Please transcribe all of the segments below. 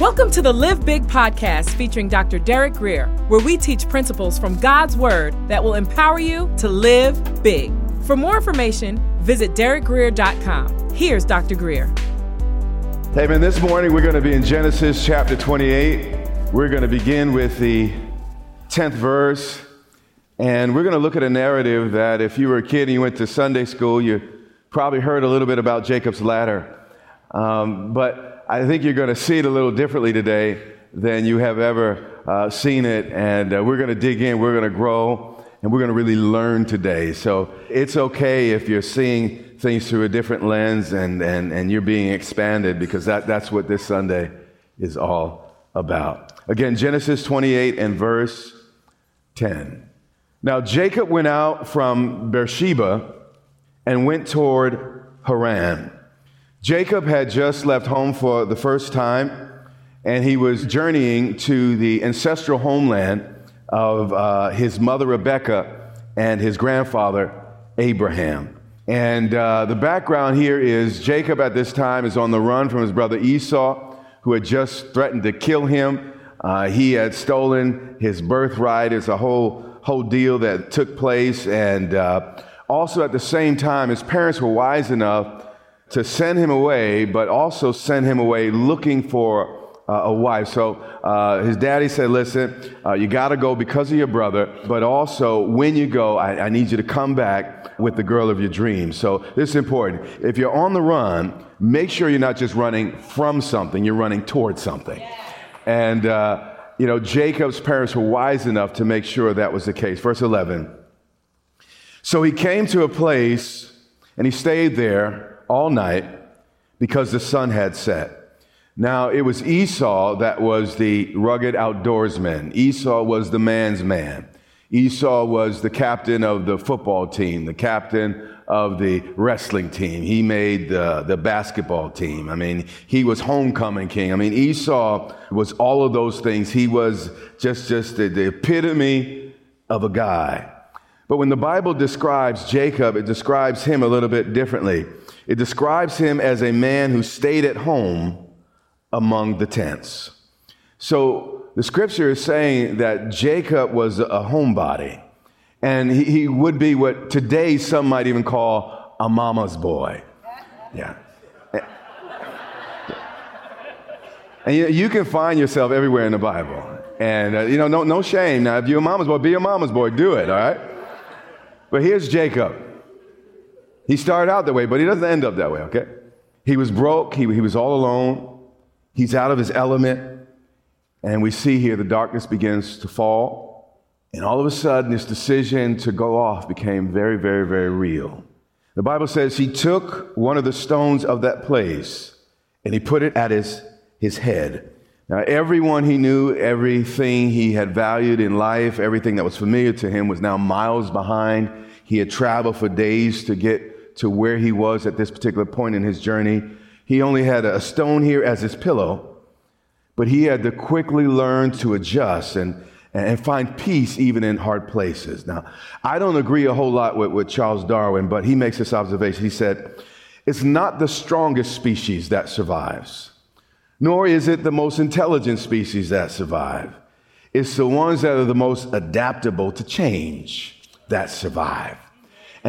Welcome to the Live Big podcast featuring Dr. Derek Grier, where we teach principles from God's Word that will empower you to live big. For more information, visit derekgrier.com. Here's Dr. Grier. Hey, man, this morning we're going to be in Genesis chapter 28. We're going to begin with the 10th verse, and we're going to look at a narrative that if you were a kid and you went to Sunday school, you probably heard a little bit about Jacob's ladder. Um, but I think you're going to see it a little differently today than you have ever uh, seen it. And uh, we're going to dig in, we're going to grow, and we're going to really learn today. So it's okay if you're seeing things through a different lens and, and, and you're being expanded because that, that's what this Sunday is all about. Again, Genesis 28 and verse 10. Now Jacob went out from Beersheba and went toward Haran. Jacob had just left home for the first time, and he was journeying to the ancestral homeland of uh, his mother Rebecca and his grandfather Abraham. And uh, the background here is Jacob at this time is on the run from his brother Esau, who had just threatened to kill him. Uh, he had stolen his birthright. It's a whole whole deal that took place, and uh, also at the same time, his parents were wise enough to send him away, but also send him away looking for uh, a wife. So uh, his daddy said, Listen, uh, you got to go because of your brother, but also when you go, I, I, need you to come back with the girl of your dreams. So this is important. If you're on the run, make sure you're not just running from something, you're running towards something. And, uh, you know, Jacob's parents were wise enough to make sure that was the case. Verse 11. So he came to a place and he stayed there all night because the sun had set. Now, it was Esau that was the rugged outdoorsman. Esau was the man's man. Esau was the captain of the football team, the captain of the wrestling team. He made the, the basketball team. I mean, he was homecoming king. I mean, Esau was all of those things. He was just, just the, the epitome of a guy. But when the Bible describes Jacob, it describes him a little bit differently. It describes him as a man who stayed at home among the tents. So the scripture is saying that Jacob was a homebody, and he, he would be what today some might even call a mama's boy. Yeah. And you, you can find yourself everywhere in the Bible. And, uh, you know, no, no shame. Now, if you're a mama's boy, be a mama's boy. Do it, all right? But here's Jacob. He started out that way, but he doesn't end up that way, okay? He was broke, he, he was all alone, he's out of his element, and we see here the darkness begins to fall, and all of a sudden, this decision to go off became very, very, very real. The Bible says he took one of the stones of that place and he put it at his, his head. Now, everyone he knew, everything he had valued in life, everything that was familiar to him was now miles behind. He had traveled for days to get to where he was at this particular point in his journey. He only had a stone here as his pillow, but he had to quickly learn to adjust and, and find peace even in hard places. Now, I don't agree a whole lot with, with Charles Darwin, but he makes this observation. He said, It's not the strongest species that survives, nor is it the most intelligent species that survive. It's the ones that are the most adaptable to change that survive.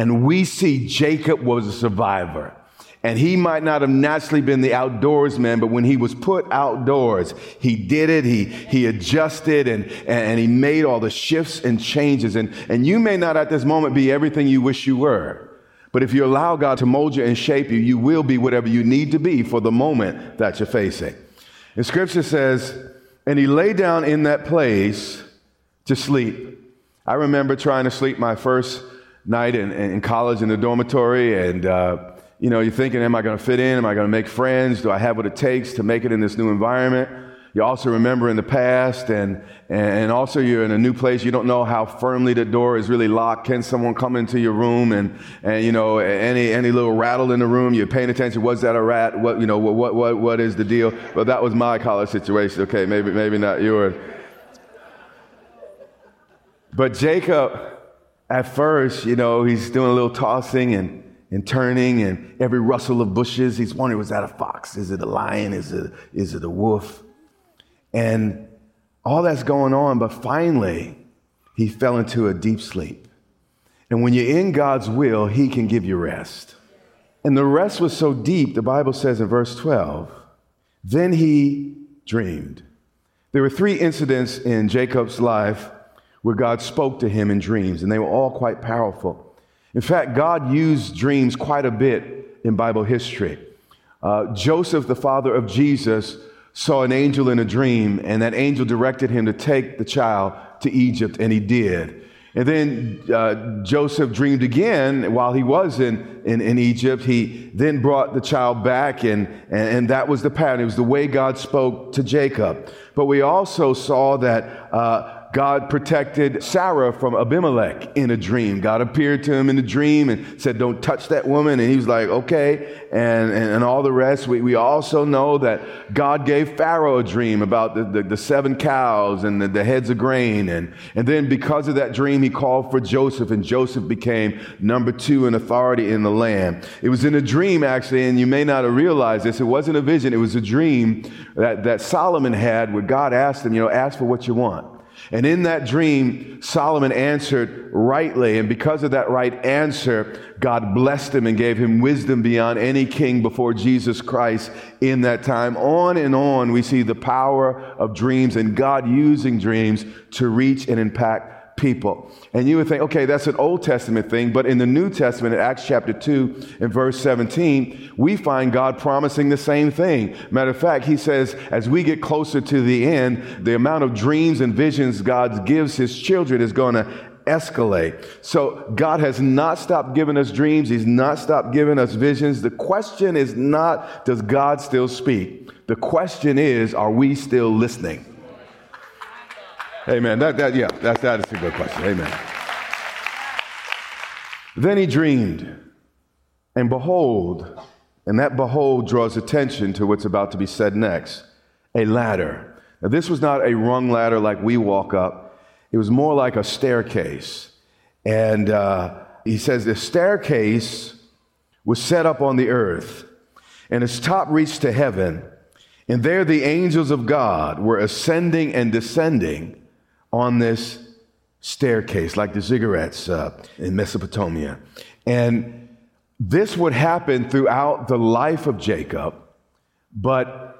And we see Jacob was a survivor. And he might not have naturally been the outdoorsman, but when he was put outdoors, he did it, he, he adjusted, and, and he made all the shifts and changes. And, and you may not at this moment be everything you wish you were. But if you allow God to mold you and shape you, you will be whatever you need to be for the moment that you're facing. And scripture says, and he lay down in that place to sleep. I remember trying to sleep my first night in, in college in the dormitory, and uh, you know, you're thinking, am I going to fit in? Am I going to make friends? Do I have what it takes to make it in this new environment? You also remember in the past, and, and also you're in a new place. You don't know how firmly the door is really locked. Can someone come into your room and, and you know, any, any little rattle in the room, you're paying attention. Was that a rat? What, you know, what, what, what is the deal? Well, that was my college situation. Okay, maybe, maybe not yours. But Jacob, at first, you know, he's doing a little tossing and, and turning, and every rustle of bushes, he's wondering, was that a fox? Is it a lion? Is it, is it a wolf? And all that's going on, but finally, he fell into a deep sleep. And when you're in God's will, he can give you rest. And the rest was so deep, the Bible says in verse 12, then he dreamed. There were three incidents in Jacob's life where God spoke to him in dreams, and they were all quite powerful. In fact, God used dreams quite a bit in Bible history. Uh, Joseph, the father of Jesus, saw an angel in a dream, and that angel directed him to take the child to Egypt, and he did. And then uh, Joseph dreamed again while he was in, in, in, Egypt. He then brought the child back, and, and, and, that was the pattern. It was the way God spoke to Jacob. But we also saw that uh, God protected Sarah from Abimelech in a dream. God appeared to him in a dream and said, Don't touch that woman. And he was like, Okay. And, and, and all the rest. We, we also know that God gave Pharaoh a dream about the, the, the seven cows and the, the, heads of grain. And, and then because of that dream, he called for Joseph, and Joseph became number two in authority in the land. It was in a dream, actually, and you may not have realized this. It wasn't a vision, it was a dream that, that Solomon had where God asked him, You know, ask for what you want. And in that dream, Solomon answered rightly. And because of that right answer, God blessed him and gave him wisdom beyond any king before Jesus Christ in that time. On and on, we see the power of dreams and God using dreams to reach and impact people. And you would think, okay, that's an Old Testament thing, but in the New Testament, in Acts chapter 2 and verse 17, we find God promising the same thing. Matter of fact, he says, as we get closer to the end, the amount of dreams and visions God gives his children is going to escalate. So God has not stopped giving us dreams. He's not stopped giving us visions. The question is not, does God still speak? The question is, are we still listening? Amen. That, that, yeah, that, that is a good question. Amen. Then he dreamed, and behold, and that behold draws attention to what's about to be said next a ladder. Now, this was not a rung ladder like we walk up, it was more like a staircase. And uh, he says the staircase was set up on the earth, and its top reached to heaven. And there the angels of God were ascending and descending on this staircase, like the ziggurats uh, in Mesopotamia. And this would happen throughout the life of Jacob, but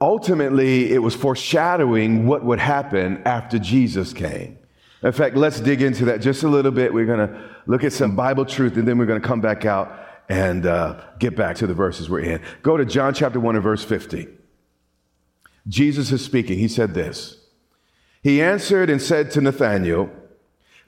ultimately it was foreshadowing what would happen after Jesus came. In fact, let's dig into that just a little bit. We're going to look at some Bible truth and then we're going to come back out and uh, get back to the verses we're in. Go to John chapter 1 and verse 50. Jesus is speaking. He said this. He answered and said to Nathanael,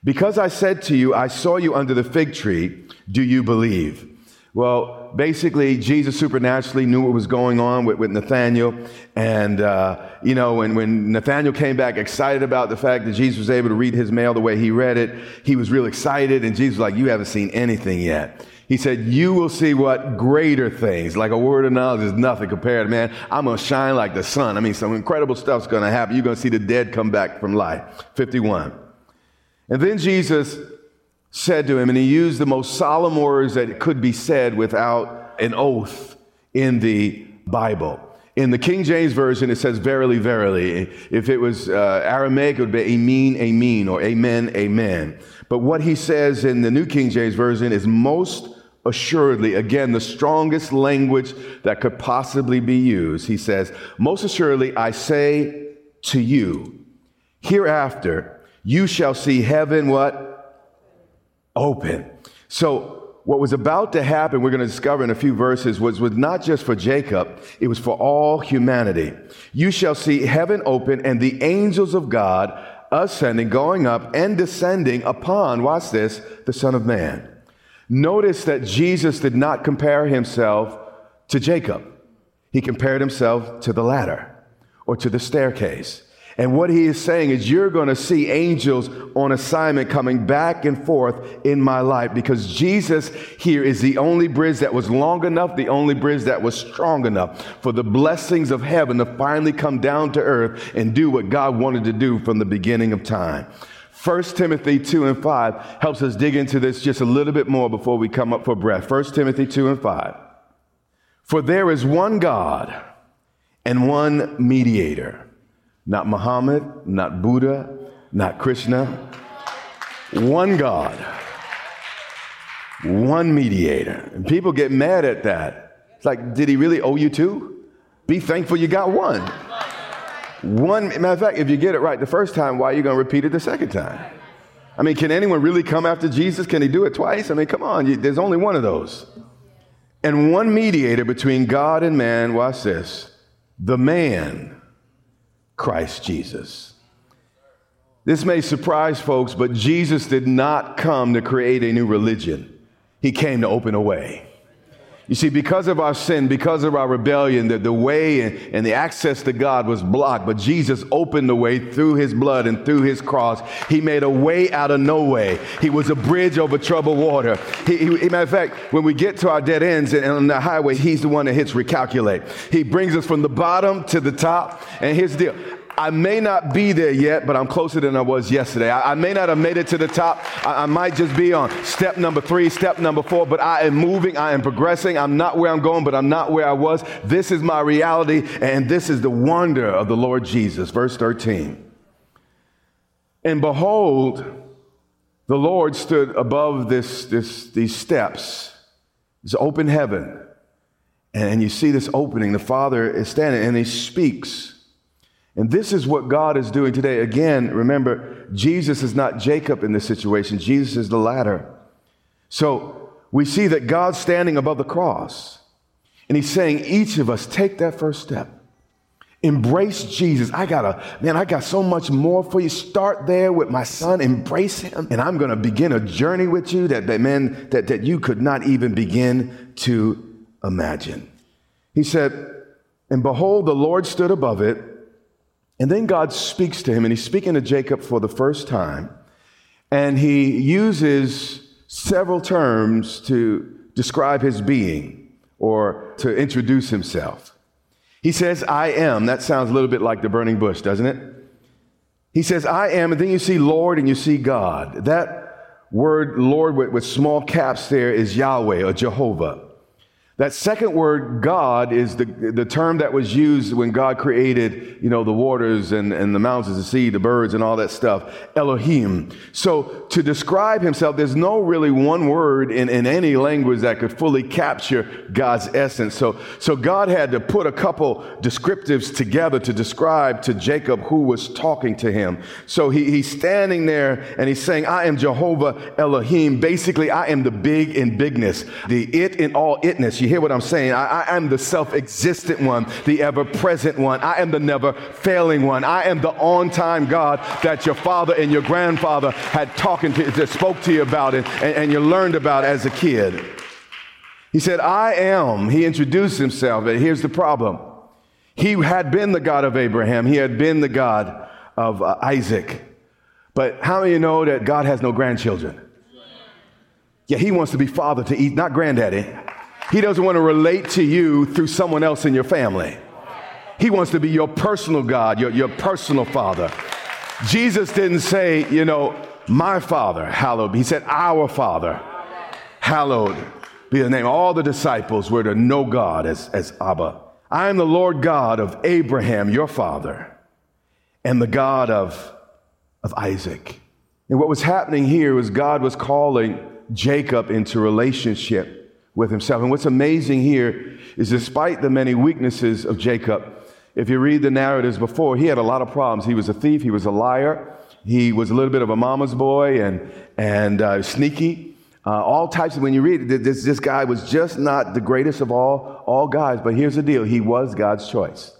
Because I said to you, I saw you under the fig tree, do you believe? Well, basically, Jesus supernaturally knew what was going on with, with Nathanael. And, uh, you know, when, when Nathanael came back excited about the fact that Jesus was able to read his mail the way he read it, he was real excited. And Jesus was like, You haven't seen anything yet. He said, You will see what greater things, like a word of knowledge is nothing compared, to, man. I'm going to shine like the sun. I mean, some incredible stuff's going to happen. You're going to see the dead come back from life. 51. And then Jesus said to him, and he used the most solemn words that could be said without an oath in the Bible. In the King James Version, it says, Verily, verily. If it was uh, Aramaic, it would be Amen, Amen, or Amen, Amen. But what he says in the New King James Version is most assuredly, again, the strongest language that could possibly be used. He says, Most assuredly, I say to you, hereafter you shall see heaven what? Open. So, what was about to happen, we're going to discover in a few verses, was, was not just for Jacob, it was for all humanity. You shall see heaven open and the angels of God ascending, going up, and descending upon, watch this, the Son of Man. Notice that Jesus did not compare himself to Jacob. He compared himself to the ladder or to the staircase. And what he is saying is, you're going to see angels on assignment coming back and forth in my life because Jesus here is the only bridge that was long enough, the only bridge that was strong enough for the blessings of heaven to finally come down to earth and do what God wanted to do from the beginning of time. 1 Timothy 2 and 5 helps us dig into this just a little bit more before we come up for breath. 1 Timothy 2 and 5. For there is one God and one mediator not Muhammad, not Buddha, not Krishna. One God, one mediator. And people get mad at that. It's like, did he really owe you two? Be thankful you got one. One, matter of fact, if you get it right the first time, why are you going to repeat it the second time? I mean, can anyone really come after Jesus? Can he do it twice? I mean, come on, you, there's only one of those. And one mediator between God and man, watch this, the man, Christ Jesus. This may surprise folks, but Jesus did not come to create a new religion. He came to open a way. You see, because of our sin, because of our rebellion, the, the way and, and, the access to God was blocked. But Jesus opened the way through his blood and through his cross. He made a way out of no way. He was a bridge over troubled water. He, he, matter of fact, when we get to our dead ends and, and on the highway, he's the one that hits recalculate. He brings us from the bottom to the top. And here's the deal I may not be there yet, but I'm closer than I was yesterday. I, I may not have made it to the top. I, I, might just be on step number three, step number four, but I am moving. I am progressing. I'm not where I'm going, but I'm not where I was. This is my reality, and this is the wonder of the Lord Jesus. Verse 13. And behold, the Lord stood above this, this, these steps, this open heaven. And you see this opening. The Father is standing and he speaks. And this is what God is doing today. Again, remember, Jesus is not Jacob in this situation, Jesus is the ladder. So we see that God's standing above the cross. And he's saying, each of us take that first step. Embrace Jesus. I got to, man, I got so much more for you. Start there with my son. Embrace him. And I'm going to begin a journey with you that, that man, that, that you could not even begin to imagine. He said, and behold, the Lord stood above it and then God speaks to him, and he's speaking to Jacob for the first time. And he uses several terms to describe his being or to introduce himself. He says, I am. That sounds a little bit like the burning bush, doesn't it? He says, I am, and then you see Lord and you see God. That word, Lord, with, with small caps there, is Yahweh or Jehovah. That second word, God, is the, the term that was used when God created, you know, the waters and, and the mountains, the sea, the birds, and all that stuff. Elohim. So to describe himself, there's no really one word in, in any language that could fully capture God's essence. So, so God had to put a couple descriptives together to describe to Jacob who was talking to him. So he, he's standing there and he's saying, I am Jehovah Elohim. Basically, I am the big in bigness, the it in all itness. You hear what I'm saying? I, I am the self existent one, the ever present one. I am the never failing one. I am the on time God that your father and your grandfather had talking to, that spoke to you about it and, and you learned about as a kid. He said, I am. He introduced himself, and here's the problem. He had been the God of Abraham, he had been the God of uh, Isaac. But how many you know that God has no grandchildren? Yeah, he wants to be father to eat, not granddaddy. He doesn't want to relate to you through someone else in your family. He wants to be your personal God, your, your personal father. Jesus didn't say, you know, my father, hallowed. He said, our father, hallowed be the name. All the disciples were to know God as, as Abba. I am the Lord God of Abraham, your father, and the God of, of Isaac. And what was happening here was God was calling Jacob into relationship with himself. And what's amazing here is despite the many weaknesses of Jacob, if you read the narratives before, he had a lot of problems. He was a thief, he was a liar, he was a little bit of a mama's boy and, and uh, sneaky. Uh, all types of, when you read it, this, this guy was just not the greatest of all, all guys. But here's the deal he was God's choice.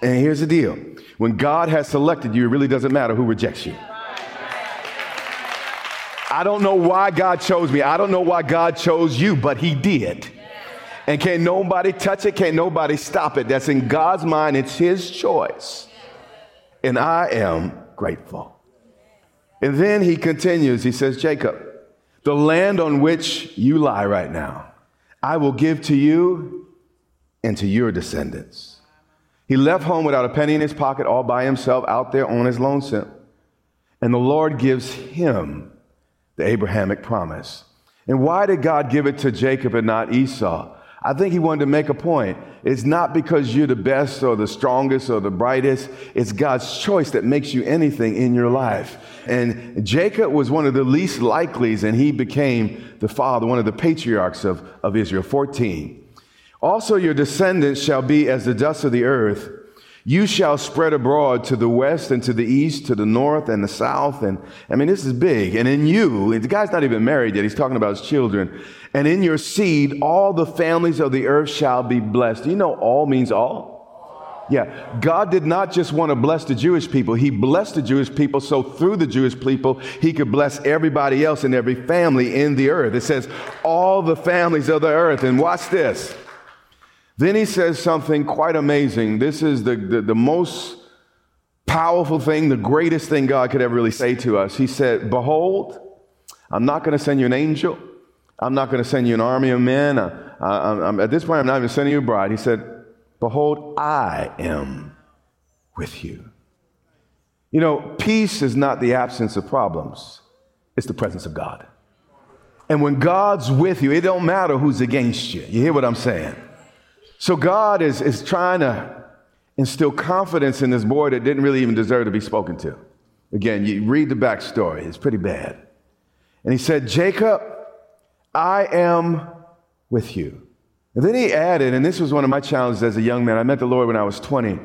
And here's the deal when God has selected you, it really doesn't matter who rejects you. I don't know why God chose me. I don't know why God chose you, but He did. And can't nobody touch it, can't nobody stop it. That's in God's mind, it's His choice. And I am grateful. And then he continues, he says, Jacob, the land on which you lie right now, I will give to you and to your descendants. He left home without a penny in his pocket, all by himself, out there on his lonesome. And the Lord gives him the Abrahamic promise. And why did God give it to Jacob and not Esau? I think he wanted to make a point. It's not because you're the best or the strongest or the brightest. It's God's choice that makes you anything in your life. And Jacob was one of the least likelies, and he became the father, one of the patriarchs of, of Israel. 14. Also, your descendants shall be as the dust of the earth. You shall spread abroad to the west and to the east, to the north and the south. And I mean, this is big. And in you, the guy's not even married yet. He's talking about his children. And in your seed, all the families of the earth shall be blessed. Do you know all means all? Yeah, God did not just want to bless the Jewish people. He blessed the Jewish people so through the Jewish people, He could bless everybody else and every family in the earth. It says, all the families of the earth. And watch this. Then He says something quite amazing. This is the, the, the most powerful thing, the greatest thing God could ever really say to us. He said, Behold, I'm not going to send you an angel. I'm not going to send you an army of men. I, I, at this point, I'm not even sending you a bride. He said, Behold, I am with you. You know, peace is not the absence of problems, it's the presence of God. And when God's with you, it don't matter who's against you. You hear what I'm saying? So God is, is trying to instill confidence in this boy that didn't really even deserve to be spoken to. Again, you read the backstory, it's pretty bad. And he said, Jacob, I am with you. And then he added, and this was one of my challenges as a young man. I met the Lord when I was 20,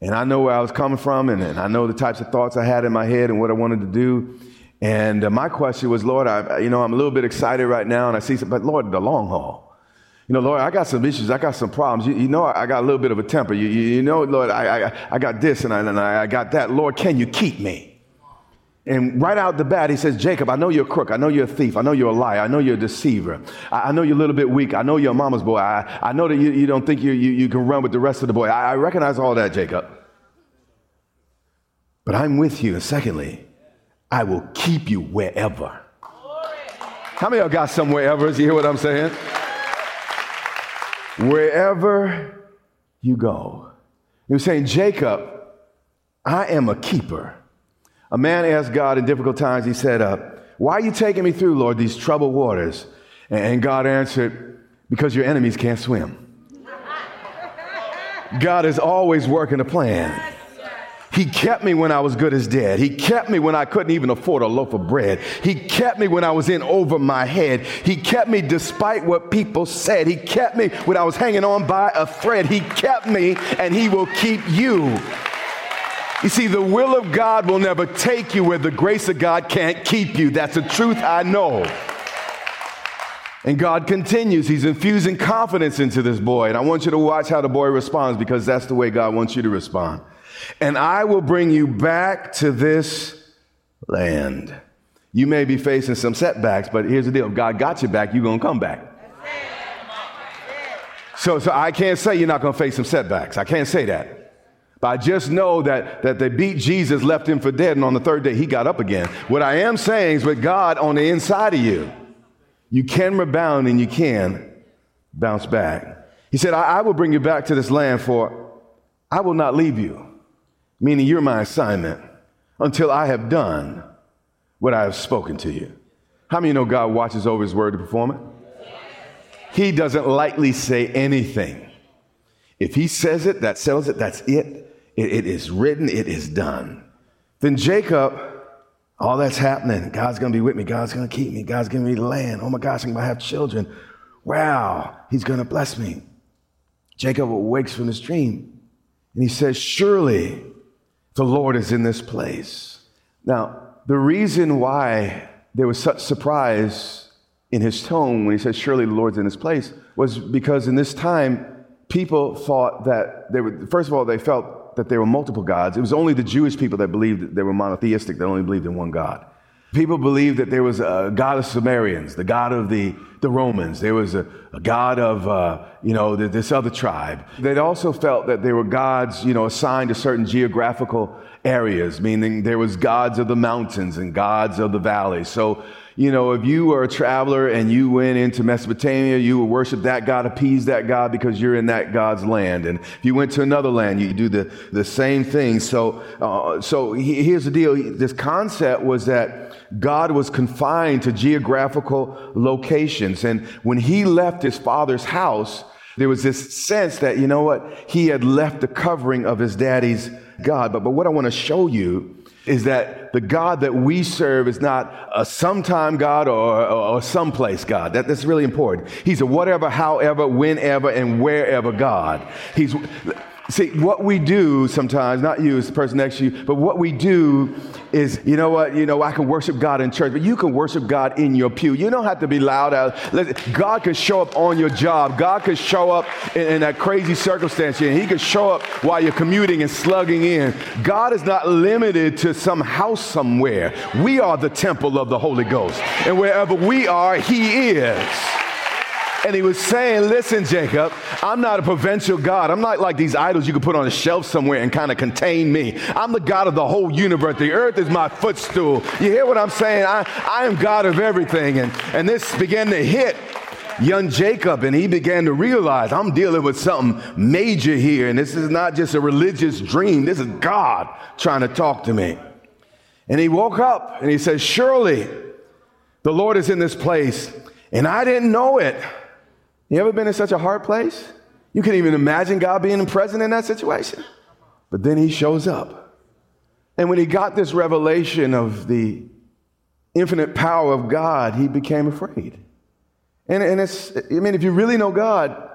and I know where I was coming from, and, and I know the types of thoughts I had in my head and what I wanted to do. And uh, my question was, Lord, I, you know, I'm a little bit excited right now, and I see, some, but Lord, the long haul. You know, Lord, I got some issues. I got some problems. You, you know, I got a little bit of a temper. You, you, you know, Lord, I, I, I got this and I, and I got that. Lord, can you keep me? And right out the bat, he says, Jacob, I know you're a crook. I know you're a thief. I know you're a liar. I know you're a deceiver. I, I know you're a little bit weak. I know you're a mama's boy. I, I know that you, you don't think you, you, you can run with the rest of the boy. I, I recognize all that, Jacob. But I'm with you. And secondly, I will keep you wherever. How many of y'all got some wherever? You hear what I'm saying? Wherever you go. He was saying, Jacob, I am a keeper. A man asked God in difficult times, he said, uh, Why are you taking me through, Lord, these troubled waters? And God answered, Because your enemies can't swim. God is always working a plan. He kept me when I was good as dead. He kept me when I couldn't even afford a loaf of bread. He kept me when I was in over my head. He kept me despite what people said. He kept me when I was hanging on by a thread. He kept me and He will keep you. You see, the will of God will never take you where the grace of God can't keep you. That's the truth I know. And God continues. He's infusing confidence into this boy. And I want you to watch how the boy responds because that's the way God wants you to respond. And I will bring you back to this land. You may be facing some setbacks, but here's the deal. If God got you back, you're going to come back. So, so I can't say you're not going to face some setbacks. I can't say that. But I just know that, that they beat Jesus, left him for dead, and on the third day he got up again. What I am saying is with God on the inside of you, you can rebound and you can bounce back. He said, I, I will bring you back to this land, for I will not leave you, meaning you're my assignment, until I have done what I have spoken to you. How many you know God watches over his word to perform it? He doesn't lightly say anything. If he says it, that settles it, that's it. It, it is written, it is done. Then Jacob, all that's happening. God's to be with me. God's to keep me. God's giving me the land. Oh my gosh, I'm to have children. Wow, he's to bless me. Jacob awakes from his dream and he says, Surely the Lord is in this place. Now, the reason why there was such surprise in his tone when he said, Surely the Lord's in this place was because in this time, people thought that they were, first of all, they felt that there were multiple gods. It was only the Jewish people that believed that they were monotheistic, that only believed in one God. People believed that there was a god of Sumerians, the god of the, the Romans. There was a, a god of, uh, you know, this other tribe. They also felt that there were gods, you know, assigned to certain geographical areas, meaning there was gods of the mountains and gods of the valleys. So you know, if you were a traveler and you went into Mesopotamia, you would worship that God, appease that God because you're in that God's land. And if you went to another land, you do the, the same thing. So, uh, so here's the deal. This concept was that God was confined to geographical locations. And when he left his father's house, There was this sense that, you know what, he had left the covering of his daddy's God. But, but what I want to show you is that the God that we serve is not a sometime God or, someplace God. That, that's really important. He's a whatever, however, whenever, and wherever God. He's See, what we do sometimes, not you as the person next to you, but what we do is, you know what, you know, I can worship God in church, but you can worship God in your pew. You don't have to be loud out. God can show up on your job. God can show up in, in that crazy circumstance, and He can show up while you're commuting and slugging in. God is not limited to some house somewhere. We are the temple of the Holy Ghost, and wherever we are, He is. And he was saying, Listen, Jacob, I'm not a provincial God. I'm not like these idols you can put on a shelf somewhere and kind of contain me. I'm the God of the whole universe. The earth is my footstool. You hear what I'm saying? I, I am God of everything. And, and this began to hit young Jacob, and he began to realize I'm dealing with something major here. And this is not just a religious dream, this is God trying to talk to me. And he woke up and he said, Surely the Lord is in this place, and I didn't know it. You ever been in such a hard place? You can even imagine God being present in that situation. But then he shows up. And when he got this revelation of the infinite power of God, he became afraid. And, and it's, I mean, if you really know God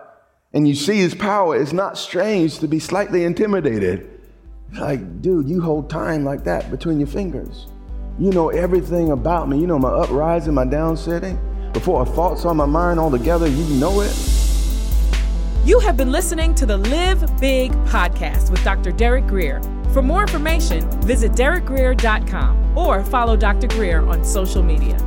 and you see his power, it's not strange to be slightly intimidated. Like, dude, you hold time like that between your fingers. You know everything about me. You know my uprising, my downsetting before a thought's on my mind altogether, you know it. You have been listening to the Live Big podcast with Dr. Derek Grier. For more information, visit derekgrier.com or follow Dr. Grier on social media.